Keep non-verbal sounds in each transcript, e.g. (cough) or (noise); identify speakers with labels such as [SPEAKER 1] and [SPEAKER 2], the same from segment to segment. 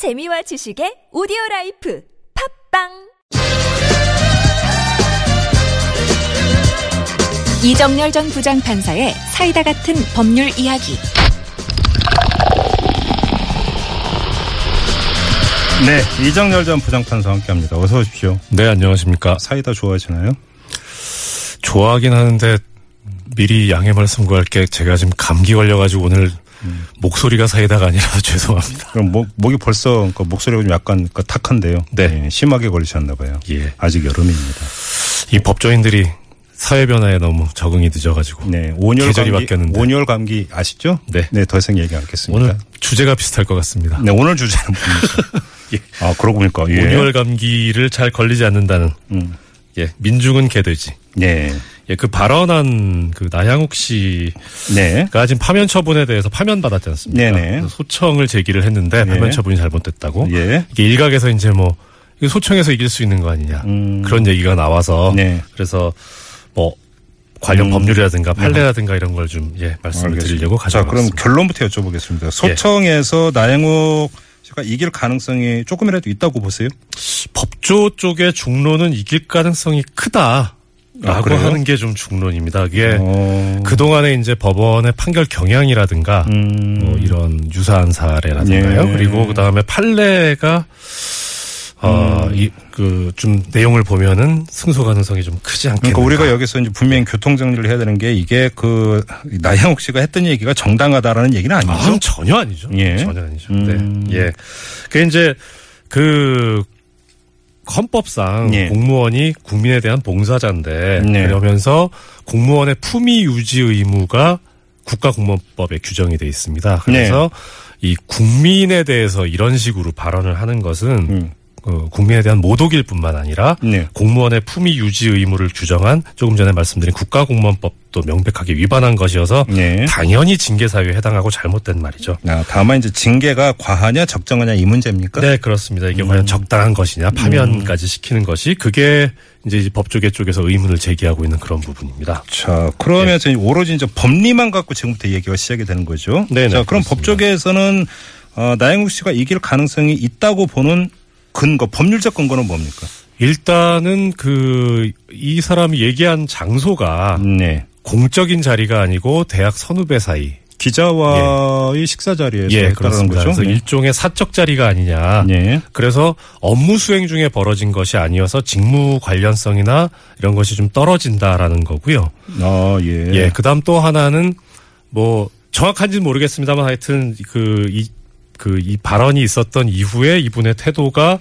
[SPEAKER 1] 재미와 지식의 오디오 라이프 팟빵
[SPEAKER 2] 이정렬 전 부장판사의 사이다 같은 법률 이야기.
[SPEAKER 3] 네, 이정렬 전 부장판사와 함께합니다. 어서 오십시오.
[SPEAKER 4] 네, 안녕하십니까.
[SPEAKER 3] 사이다 좋아하시나요?
[SPEAKER 4] 좋아하긴 하는데 미리 양해 말씀 구할 게 제가 지금 감기 걸려가지고 오늘 목소리가 사이다가 아니라서 (laughs) 죄송합니다.
[SPEAKER 3] 그럼 목, 목이 벌써 그 목소리가 좀 약간 그 탁한데요.
[SPEAKER 4] 네.
[SPEAKER 3] 예, 심하게 걸리셨나 봐요.
[SPEAKER 4] 예.
[SPEAKER 3] 아직 여름입니다.
[SPEAKER 4] 이 법조인들이 사회 변화에 너무 적응이 늦어가지고
[SPEAKER 3] 네, 온열
[SPEAKER 4] 계절이
[SPEAKER 3] 감기,
[SPEAKER 4] 바뀌었는데.
[SPEAKER 3] 온열 감기 아시죠?
[SPEAKER 4] 네.
[SPEAKER 3] 네, 더 이상 얘기 않겠습니다.
[SPEAKER 4] 오늘 주제가 비슷할 것 같습니다.
[SPEAKER 3] 네, 오늘 주제는 뭡니까? (laughs)
[SPEAKER 4] 예.
[SPEAKER 3] 아, 그러고 보니까 예.
[SPEAKER 4] 온열 감기를 잘 걸리지 않는다는
[SPEAKER 3] 음.
[SPEAKER 4] 예 민중은 개돼지.
[SPEAKER 3] 네,
[SPEAKER 4] 예, 그 발언한 그 나양욱 씨가
[SPEAKER 3] 네,
[SPEAKER 4] 지금 파면 처분에 대해서 파면 받았지 않습니까?
[SPEAKER 3] 네네.
[SPEAKER 4] 소청을 제기를 했는데
[SPEAKER 3] 네.
[SPEAKER 4] 파면 처분이 잘못됐다고.
[SPEAKER 3] 예,
[SPEAKER 4] 이게 일각에서 이제 뭐 이거 소청해서 이길 수 있는 거 아니냐
[SPEAKER 3] 음.
[SPEAKER 4] 그런 얘기가 나와서
[SPEAKER 3] 네.
[SPEAKER 4] 그래서 뭐 관련
[SPEAKER 3] 음.
[SPEAKER 4] 법률이라든가 판례라든가 이런 걸 좀 예 말씀을
[SPEAKER 3] 알겠습니다.
[SPEAKER 4] 드리려고
[SPEAKER 3] 자, 그럼
[SPEAKER 4] 가져왔습니다.
[SPEAKER 3] 결론부터 여쭤보겠습니다. 소청에서 나영욱 씨가 이길 가능성이 조금이라도 있다고 보세요?
[SPEAKER 4] 법조 쪽의 중론은 이길 가능성이 크다 라고
[SPEAKER 3] 아?
[SPEAKER 4] 하는 게 좀 중론입니다. 이게
[SPEAKER 3] 어,
[SPEAKER 4] 그 동안에 이제 법원의 판결 경향이라든가
[SPEAKER 3] 음.
[SPEAKER 4] 뭐 이런 유사한 사례라든가요.
[SPEAKER 3] 예.
[SPEAKER 4] 그리고 그 다음에 판례가 어,
[SPEAKER 3] 음.
[SPEAKER 4] 이, 그, 좀, 내용을 보면은 승소 가능성이 좀 크지 않겠는가.
[SPEAKER 3] 그러니까 우리가 여기서 이제 분명히 교통 정리를 해야 되는 게 이게 그 나영욱 씨가 했던 얘기가 정당하다라는 얘기는 아니죠.
[SPEAKER 4] 아, 전혀 아니죠.
[SPEAKER 3] 예.
[SPEAKER 4] 전혀 아니죠.
[SPEAKER 3] 음.
[SPEAKER 4] 네. 예. 그 이제 그 헌법상
[SPEAKER 3] 예.
[SPEAKER 4] 공무원이 국민에 대한 봉사자인데
[SPEAKER 3] 네.
[SPEAKER 4] 그러면서 공무원의 품위 유지 의무가 국가공무원법에 규정이 돼 있습니다. 그래서 이 국민에 대해서 이런 식으로 발언을 하는 것은
[SPEAKER 3] 음.
[SPEAKER 4] 그 국민에 대한 모독일 뿐만 아니라
[SPEAKER 3] 네.
[SPEAKER 4] 공무원의 품위 유지 의무를 규정한 조금 전에 말씀드린 국가공무원법도 명백하게 위반한 것이어서
[SPEAKER 3] 네.
[SPEAKER 4] 당연히 징계 사유에 해당하고 잘못된 말이죠.
[SPEAKER 3] 아, 다만 이제 징계가 과하냐 적정하냐 이 문제입니까?
[SPEAKER 4] 네, 그렇습니다.
[SPEAKER 3] 음.
[SPEAKER 4] 이게 과연 적당한 것이냐, 파면까지 시키는 것이 그게 이제 이 법조계 쪽에서 의문을 제기하고 있는 그런 부분입니다.
[SPEAKER 3] 자, 그러면 서 오로지 이제 법리만 갖고 지금부터 얘기가 시작이 되는 거죠.
[SPEAKER 4] 네네,
[SPEAKER 3] 자, 그럼
[SPEAKER 4] 그렇습니다.
[SPEAKER 3] 법조계에서는 어, 나영욱 씨가 이길 가능성이 있다고 보는 근거, 법률적 근거는 뭡니까?
[SPEAKER 4] 일단은 그 이 사람이 얘기한 장소가
[SPEAKER 3] 네.
[SPEAKER 4] 공적인 자리가 아니고 대학 선후배 사이.
[SPEAKER 3] 기자와의 식사 자리에서
[SPEAKER 4] 예, 그렇습니다.
[SPEAKER 3] 거죠.
[SPEAKER 4] 그래서 일종의 사적 자리가 아니냐.
[SPEAKER 3] 네.
[SPEAKER 4] 그래서 업무 수행 중에 벌어진 것이 아니어서 직무 관련성이나 이런 것이 좀 떨어진다라는 거고요.
[SPEAKER 3] 아, 예.
[SPEAKER 4] 예, 그 다음 또 하나는 뭐 정확한지는 모르겠습니다만 하여튼 그 이, 그 이 발언이 있었던 이후에 이분의 태도가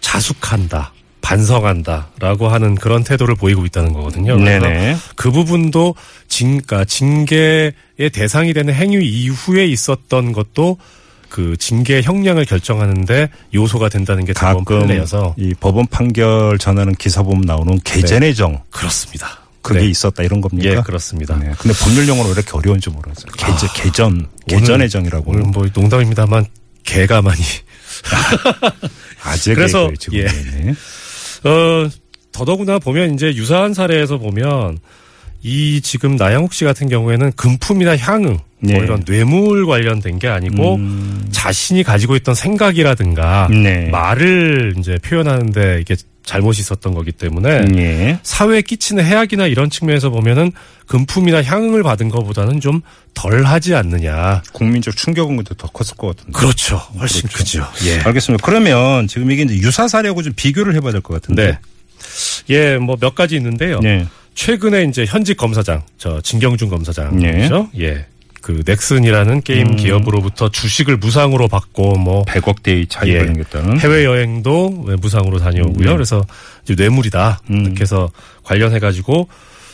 [SPEAKER 4] 자숙한다. 반성한다라고 하는 그런 태도를 보이고 있다는 거거든요.
[SPEAKER 3] 네네.
[SPEAKER 4] 그 부분도 징가 징계의 대상이 되는 행위 이후에 있었던 것도 그 징계 형량을 결정하는데 요소가 된다는 게
[SPEAKER 3] 가끔
[SPEAKER 4] 판례여서
[SPEAKER 3] 이 법원 판결 전하는 기사 보면 나오는 개전의정
[SPEAKER 4] 그렇습니다.
[SPEAKER 3] 그게
[SPEAKER 4] 네.
[SPEAKER 3] 있었다 이런 겁니까?
[SPEAKER 4] 예, 그렇습니다.
[SPEAKER 3] 네. 근데 법률 용어로 왜 이렇게 어려운지 모르겠어요. 개전, 개전,
[SPEAKER 4] 오늘-
[SPEAKER 3] 개전의정이라고.
[SPEAKER 4] 오늘 뭐 농담입니다만 개가 많이 (laughs)
[SPEAKER 3] 아재
[SPEAKER 4] 그래서,
[SPEAKER 3] 지금.
[SPEAKER 4] 예.
[SPEAKER 3] 네.
[SPEAKER 4] 어, 더더구나 보면 이제 유사한 사례에서 보면 이 지금 나영욱 씨 같은 경우에는 금품이나 향응
[SPEAKER 3] 네.
[SPEAKER 4] 뭐 이런 뇌물 관련된 게 아니고
[SPEAKER 3] 음.
[SPEAKER 4] 자신이 가지고 있던 생각이라든가
[SPEAKER 3] 네.
[SPEAKER 4] 말을 이제 표현하는데 이게 잘못이 있었던 거기 때문에
[SPEAKER 3] 예.
[SPEAKER 4] 사회에 끼치는 해악이나 이런 측면에서 보면은 금품이나 향응을 받은 것보다는 좀 덜 하지 않느냐.
[SPEAKER 3] 국민적 충격은 근데 더 컸을 것 같은데.
[SPEAKER 4] 그렇죠. 훨씬 크죠. 예.
[SPEAKER 3] 알겠습니다. 그러면 지금 이게 이제 유사 사례하고 좀 비교를 해봐야 될 것 같은데.
[SPEAKER 4] 네. 예, 뭐 몇 가지 있는데요.
[SPEAKER 3] 네.
[SPEAKER 4] 최근에 이제 현직 검사장, 저 진경준
[SPEAKER 3] 네.
[SPEAKER 4] 검사장이죠. 예. 그 넥슨이라는 게임
[SPEAKER 3] 음.
[SPEAKER 4] 기업으로부터 주식을 무상으로 받고 뭐
[SPEAKER 3] 100억대의 차익을
[SPEAKER 4] 예.
[SPEAKER 3] 남겼다는.
[SPEAKER 4] 해외 여행도 무상으로 다녀오고요.
[SPEAKER 3] 네.
[SPEAKER 4] 그래서 이제 뇌물이다.
[SPEAKER 3] 음.
[SPEAKER 4] 이렇게 해서 관련해 가지고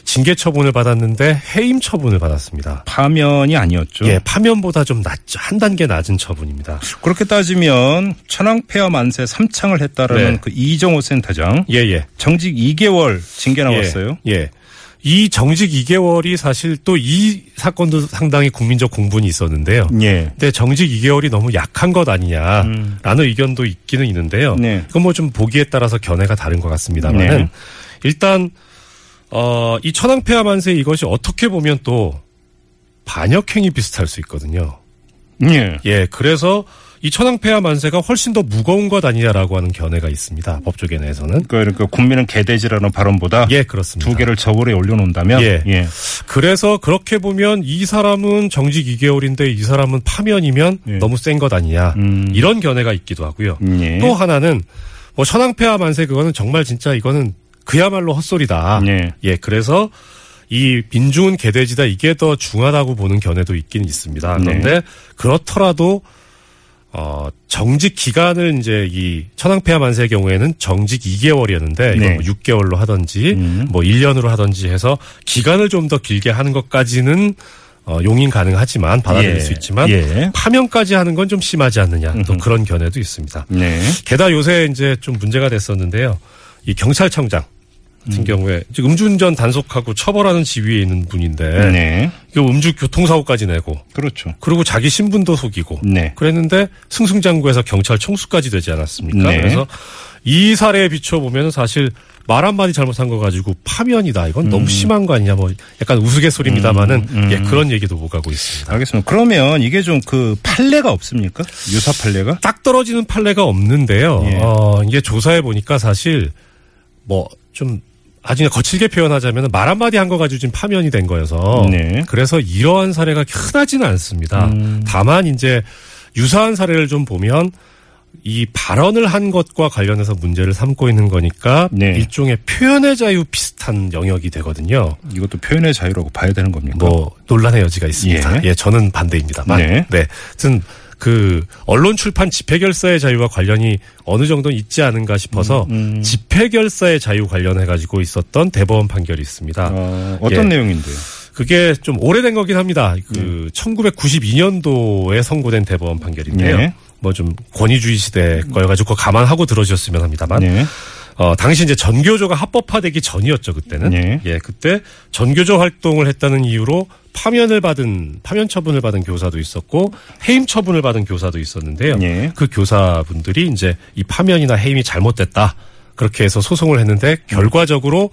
[SPEAKER 4] 징계 처분을 받았는데 해임 처분을 받았습니다.
[SPEAKER 3] 파면이 아니었죠.
[SPEAKER 4] 예, 파면보다 좀 낮죠. 한 단계 낮은 처분입니다.
[SPEAKER 3] 그렇게 따지면 천황폐하 만세 3창을 했다라는
[SPEAKER 4] 네.
[SPEAKER 3] 그 이정호 센터장
[SPEAKER 4] 예, 예.
[SPEAKER 3] 정직 2개월 징계 나왔어요.
[SPEAKER 4] 예. 예. 이 정직 2개월이 사실 또 이 사건도 상당히 국민적 공분이 있었는데요.
[SPEAKER 3] 예.
[SPEAKER 4] 근데 정직 2개월이 너무 약한 것 아니냐라는
[SPEAKER 3] 음.
[SPEAKER 4] 의견도 있기는 있는데요.
[SPEAKER 3] 네.
[SPEAKER 4] 그건 뭐 좀 보기에 따라서 견해가 다른 것 같습니다만은
[SPEAKER 3] 네.
[SPEAKER 4] 일단 어, 이 천황폐하 만세 이것이 어떻게 보면 또 반역행위 비슷할 수 있거든요.
[SPEAKER 3] 예.
[SPEAKER 4] 예, 그래서 이 천황폐하 만세가 훨씬 더 무거운 것 아니냐라고 하는 견해가 있습니다. 법조계 내에서는.
[SPEAKER 3] 그러니까 국민은 개돼지라는 발언보다
[SPEAKER 4] 예, 그렇습니다.
[SPEAKER 3] 두 개를 저울에 올려놓는다면
[SPEAKER 4] 예. 그래서 그렇게 보면 이 사람은 정직 2개월인데 이 사람은 파면이면
[SPEAKER 3] 예.
[SPEAKER 4] 너무 센 것 아니냐.
[SPEAKER 3] 음.
[SPEAKER 4] 이런 견해가 있기도 하고요.
[SPEAKER 3] 예.
[SPEAKER 4] 또 하나는 뭐 천황폐하 만세 그거는 정말 진짜 이거는 그야말로 헛소리다.
[SPEAKER 3] 예.
[SPEAKER 4] 예, 그래서 이 민중은 개돼지다 이게 더 중하다고 보는 견해도 있긴 있습니다.
[SPEAKER 3] 네.
[SPEAKER 4] 그런데 그렇더라도 어 정직 기간을 이제 이 천황폐하 만세의 경우에는 정직 2개월이었는데 이걸
[SPEAKER 3] 네.
[SPEAKER 4] 뭐 6개월로 하든지
[SPEAKER 3] 음.
[SPEAKER 4] 뭐 1년으로 하든지 해서 기간을 좀 더 길게 하는 것까지는 어 용인 가능하지만 받아들일
[SPEAKER 3] 예.
[SPEAKER 4] 수 있지만
[SPEAKER 3] 예.
[SPEAKER 4] 파면까지 하는 건 좀 심하지 않느냐 또 그런 견해도 있습니다.
[SPEAKER 3] 네.
[SPEAKER 4] 게다가 요새 이제 좀 문제가 됐었는데요. 이 경찰청장 같은 경우에 지금 음주운전 단속하고 처벌하는 지위에 있는 분인데
[SPEAKER 3] 네.
[SPEAKER 4] 이거 음주 교통사고까지 내고
[SPEAKER 3] 그렇죠.
[SPEAKER 4] 그리고 자기 신분도 속이고
[SPEAKER 3] 네.
[SPEAKER 4] 그랬는데 승승장구해서 경찰 총수까지 되지 않았습니까?
[SPEAKER 3] 네.
[SPEAKER 4] 그래서 이 사례에 비춰보면 사실 말 한마디 잘못한 거 가지고 파면이다. 이건 너무 심한 거 아니냐. 뭐 약간 우스갯소리입니다만은
[SPEAKER 3] 음, 음.
[SPEAKER 4] 예, 그런 얘기도 오가고 있습니다.
[SPEAKER 3] 알겠습니다. 그러면 이게 좀 그 판례가 없습니까? 유사 판례가?
[SPEAKER 4] 딱 떨어지는 판례가 없는데요.
[SPEAKER 3] 예.
[SPEAKER 4] 어, 이게 조사해 보니까 사실 뭐좀 아주 거칠게 표현하자면 말 한마디 한 거 가지고 지금 파면이 된 거여서
[SPEAKER 3] 네.
[SPEAKER 4] 그래서 이러한 사례가 흔하지는 않습니다.
[SPEAKER 3] 음.
[SPEAKER 4] 다만 이제 유사한 사례를 좀 보면 이 발언을 한 것과 관련해서 문제를 삼고 있는 거니까
[SPEAKER 3] 네.
[SPEAKER 4] 일종의 표현의 자유 비슷한 영역이 되거든요.
[SPEAKER 3] 이것도 표현의 자유라고 봐야 되는 겁니까?
[SPEAKER 4] 뭐 논란의 여지가 있습니다.
[SPEAKER 3] 예.
[SPEAKER 4] 예, 저는 반대입니다만.
[SPEAKER 3] 네.
[SPEAKER 4] 네. 하여튼 그 언론 출판 집회 결사의 자유와 관련이 어느 정도 있지 않은가 싶어서
[SPEAKER 3] 음.
[SPEAKER 4] 집회 결사의 자유 관련해 가지고 있었던 대법원 판결이 있습니다.
[SPEAKER 3] 어, 어떤
[SPEAKER 4] 예.
[SPEAKER 3] 내용인데요?
[SPEAKER 4] 그게 좀 오래된 거긴 합니다. 그 1992년도에 선고된 대법원 판결인데요.
[SPEAKER 3] 네.
[SPEAKER 4] 뭐좀 권위주의 시대 거여가지고 그거 감안하고 들어주셨으면 합니다만.
[SPEAKER 3] 네.
[SPEAKER 4] 어, 당시 이제 전교조가 합법화되기 전이었죠, 그때는.
[SPEAKER 3] 예.
[SPEAKER 4] 예, 그때 전교조 활동을 했다는 이유로 파면을 받은, 파면 처분을 받은 교사도 있었고, 해임 처분을 받은 교사도 있었는데요.
[SPEAKER 3] 예.
[SPEAKER 4] 그 교사분들이 이제 이 파면이나 해임이 잘못됐다. 그렇게 해서 소송을 했는데, 결과적으로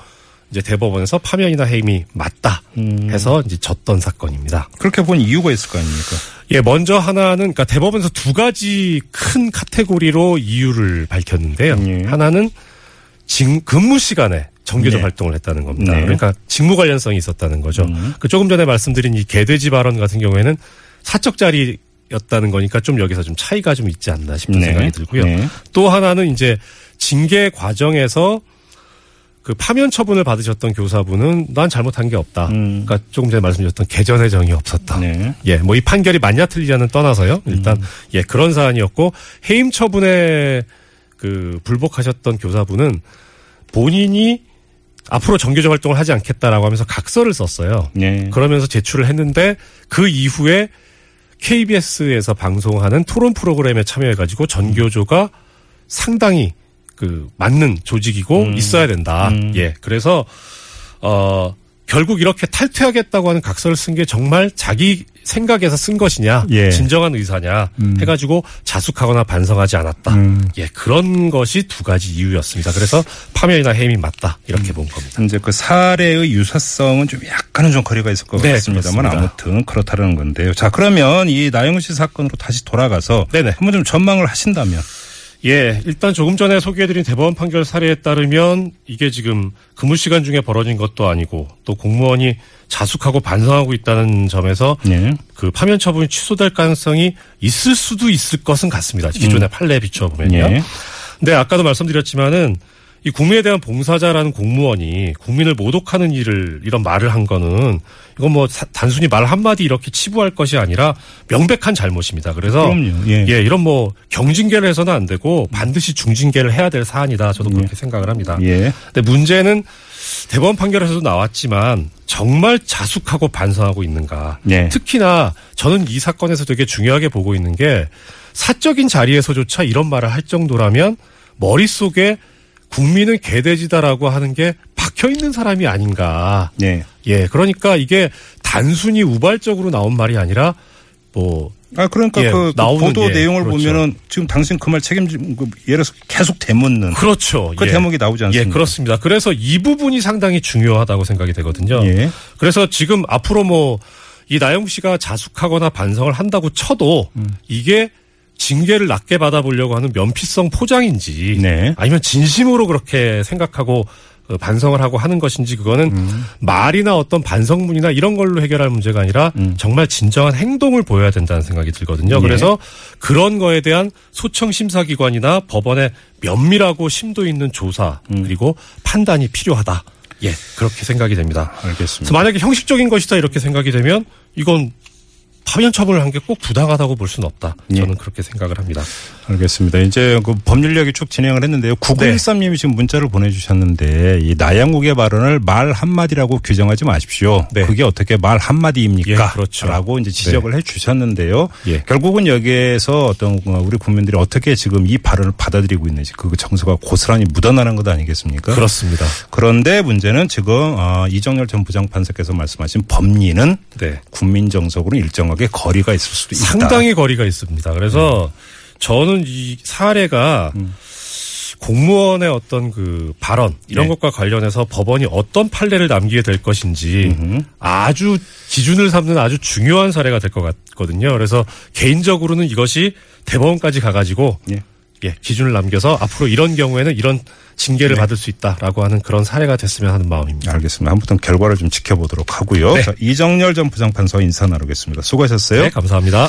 [SPEAKER 4] 이제 대법원에서 파면이나 해임이 맞다.
[SPEAKER 3] 음.
[SPEAKER 4] 해서 이제 졌던 사건입니다.
[SPEAKER 3] 그렇게 본 이유가 있을 거 아닙니까?
[SPEAKER 4] 예, 먼저 하나는, 그러니까 대법원에서 두 가지 큰 카테고리로 이유를 밝혔는데요.
[SPEAKER 3] 예.
[SPEAKER 4] 하나는 직, 근무 시간에 정규조
[SPEAKER 3] 네.
[SPEAKER 4] 활동을 했다는 겁니다.
[SPEAKER 3] 네.
[SPEAKER 4] 그러니까 직무 관련성이 있었다는 거죠.
[SPEAKER 3] 음.
[SPEAKER 4] 그 조금 전에 말씀드린 이 개돼지 발언 같은 경우에는 사적 자리였다는 거니까 좀 여기서 좀 차이가 좀 있지 않나 싶은 생각이 들고요.
[SPEAKER 3] 네.
[SPEAKER 4] 또 하나는 이제 징계 과정에서 그 파면 처분을 받으셨던 교사분은 난 잘못한 게 없다.
[SPEAKER 3] 음.
[SPEAKER 4] 그러니까 조금 전에 말씀드렸던 개전의 정이 없었다.
[SPEAKER 3] 네.
[SPEAKER 4] 예, 뭐 이 판결이 맞냐 틀리냐는 떠나서요. 일단
[SPEAKER 3] 음.
[SPEAKER 4] 예 그런 사안이었고 해임 처분에 그 불복하셨던 교사분은 본인이 앞으로 정규적 활동을 하지 않겠다라고 하면서 각서를 썼어요.
[SPEAKER 3] 네.
[SPEAKER 4] 그러면서 제출을 했는데 그 이후에 KBS에서 방송하는 토론 프로그램에 참여해가지고 전교조가 상당히 그 맞는 조직이고
[SPEAKER 3] 음.
[SPEAKER 4] 있어야 된다.
[SPEAKER 3] 음.
[SPEAKER 4] 예, 그래서 어 결국 이렇게 탈퇴하겠다고 하는 각서를 쓴 게 정말 자기 생각에서 쓴 것이냐,
[SPEAKER 3] 예.
[SPEAKER 4] 진정한 의사냐
[SPEAKER 3] 음.
[SPEAKER 4] 해가지고 자숙하거나 반성하지 않았다.
[SPEAKER 3] 음.
[SPEAKER 4] 예, 그런 것이 두 가지 이유였습니다. 그래서 파면이나 해임이 맞다 이렇게 본 겁니다.
[SPEAKER 3] 이제 그 사례의 유사성은 좀 약간은 좀 거리가 있을 것
[SPEAKER 4] 네,
[SPEAKER 3] 같습니다만
[SPEAKER 4] 그렇습니다.
[SPEAKER 3] 아무튼 그렇다는 건데요. 자 그러면 이 나영훈 씨 사건으로 다시 돌아가서
[SPEAKER 4] 네네.
[SPEAKER 3] 한번 좀 전망을 하신다면
[SPEAKER 4] 예, 일단 조금 전에 소개해드린 대법원 판결 사례에 따르면 이게 지금 근무 시간 중에 벌어진 것도 아니고 또 공무원이 자숙하고 반성하고 있다는 점에서
[SPEAKER 3] 네.
[SPEAKER 4] 그 파면 처분이 취소될 가능성이 있을 수도 있을 것은 같습니다. 기존의 판례에 비춰보면요.
[SPEAKER 3] 예.
[SPEAKER 4] 근데 아까도 말씀드렸지만은 이 국민에 대한 봉사자라는 공무원이 국민을 모독하는 일을 이런 말을 한 거는 이건 뭐 사- 단순히 말 한마디 이렇게 치부할 것이 아니라 명백한 잘못입니다. 그래서
[SPEAKER 3] 그럼요. 예.
[SPEAKER 4] 이런 뭐 경징계를 해서는 안 되고 반드시 중징계를 해야 될 사안이다. 저도 그렇게 생각을 합니다.
[SPEAKER 3] 예.
[SPEAKER 4] 근데 문제는 대법원 판결에서도 나왔지만 정말 자숙하고 반성하고 있는가.
[SPEAKER 3] 네.
[SPEAKER 4] 특히나 저는 이 사건에서 되게 중요하게 보고 있는 게 사적인 자리에서조차 이런 말을 할 정도라면 머릿속에 국민은 개돼지다라고 하는 게 박혀 있는 사람이 아닌가.
[SPEAKER 3] 네.
[SPEAKER 4] 예. 그러니까 이게 단순히 우발적으로 나온 말이 아니라 뭐
[SPEAKER 3] 아 그러니까
[SPEAKER 4] 예,
[SPEAKER 3] 그, 그
[SPEAKER 4] 나오는,
[SPEAKER 3] 보도
[SPEAKER 4] 예,
[SPEAKER 3] 내용을
[SPEAKER 4] 그렇죠.
[SPEAKER 3] 보면은 지금 당신 그 말 책임지 그 예를 들어서 계속 되묻는
[SPEAKER 4] 그렇죠.
[SPEAKER 3] 그
[SPEAKER 4] 예.
[SPEAKER 3] 대목이 나오지
[SPEAKER 4] 예,
[SPEAKER 3] 않습니까?
[SPEAKER 4] 그렇습니다. 그래서 이 부분이 상당히 중요하다고 생각이 되거든요.
[SPEAKER 3] 예.
[SPEAKER 4] 그래서 지금 앞으로 뭐 이 나영 씨가 자숙하거나 반성을 한다고 쳐도
[SPEAKER 3] 음.
[SPEAKER 4] 이게 징계를 낮게 받아보려고 하는 면피성 포장인지
[SPEAKER 3] 네.
[SPEAKER 4] 아니면 진심으로 그렇게 생각하고 어, 반성을 하고 하는 것인지 그거는
[SPEAKER 3] 음.
[SPEAKER 4] 말이나 어떤 반성문이나 이런 걸로 해결할 문제가 아니라
[SPEAKER 3] 음.
[SPEAKER 4] 정말 진정한 행동을 보여야 된다는 생각이 들거든요.
[SPEAKER 3] 예.
[SPEAKER 4] 그래서 그런 거에 대한 소청 심사기관이나 법원의 면밀하고 심도 있는 조사
[SPEAKER 3] 음.
[SPEAKER 4] 그리고 판단이 필요하다. 예, 그렇게 생각이 됩니다.
[SPEAKER 3] 알겠습니다.
[SPEAKER 4] 만약에 형식적인 것이다 이렇게 생각이 되면 이건 파면 처벌을 한 게 꼭 부당하다고 볼 수는 없다.
[SPEAKER 3] 예.
[SPEAKER 4] 저는 그렇게 생각을 합니다.
[SPEAKER 3] 알겠습니다. 이제 그 법률 이야기 쭉 진행을 했는데요. 9913님이 지금 문자를 보내주셨는데 이 나양국의 발언을 말 한마디라고 규정하지 마십시오.
[SPEAKER 4] 네.
[SPEAKER 3] 그게 어떻게 말 한마디입니까?
[SPEAKER 4] 예, 그렇죠.
[SPEAKER 3] 라고 이제 지적을 해 주셨는데요.
[SPEAKER 4] 예.
[SPEAKER 3] 결국은 여기에서 어떤 우리 국민들이 어떻게 지금 이 발언을 받아들이고 있는지 그 정서가 고스란히 묻어나는 것 아니겠습니까?
[SPEAKER 4] 그렇습니다.
[SPEAKER 3] 그런데 문제는 지금 어, 이정열 전 부장판사께서 말씀하신 법리는
[SPEAKER 4] 네.
[SPEAKER 3] 국민 정서로는 일정하게 거리가 있을 수도 있다.
[SPEAKER 4] 상당히 거리가 있습니다. 그래서 저는 이 사례가 공무원의 어떤 그 발언 이런
[SPEAKER 3] 네.
[SPEAKER 4] 것과 관련해서 법원이 어떤 판례를 남기게 될 것인지 아주 기준을 삼는 아주 중요한 사례가 될 것 같거든요. 그래서 개인적으로는 이것이 대법원까지 가가지고
[SPEAKER 3] 예.
[SPEAKER 4] 예, 기준을 남겨서 앞으로 이런 경우에는 이런 징계를
[SPEAKER 3] 네.
[SPEAKER 4] 받을 수 있다라고 하는 그런 사례가 됐으면 하는 마음입니다.
[SPEAKER 3] 알겠습니다. 아무튼 결과를 좀 지켜보도록 하고요.
[SPEAKER 4] 네.
[SPEAKER 3] 자, 이정열 전 부장판사와 인사 나누겠습니다. 수고하셨어요.
[SPEAKER 4] 네, 감사합니다.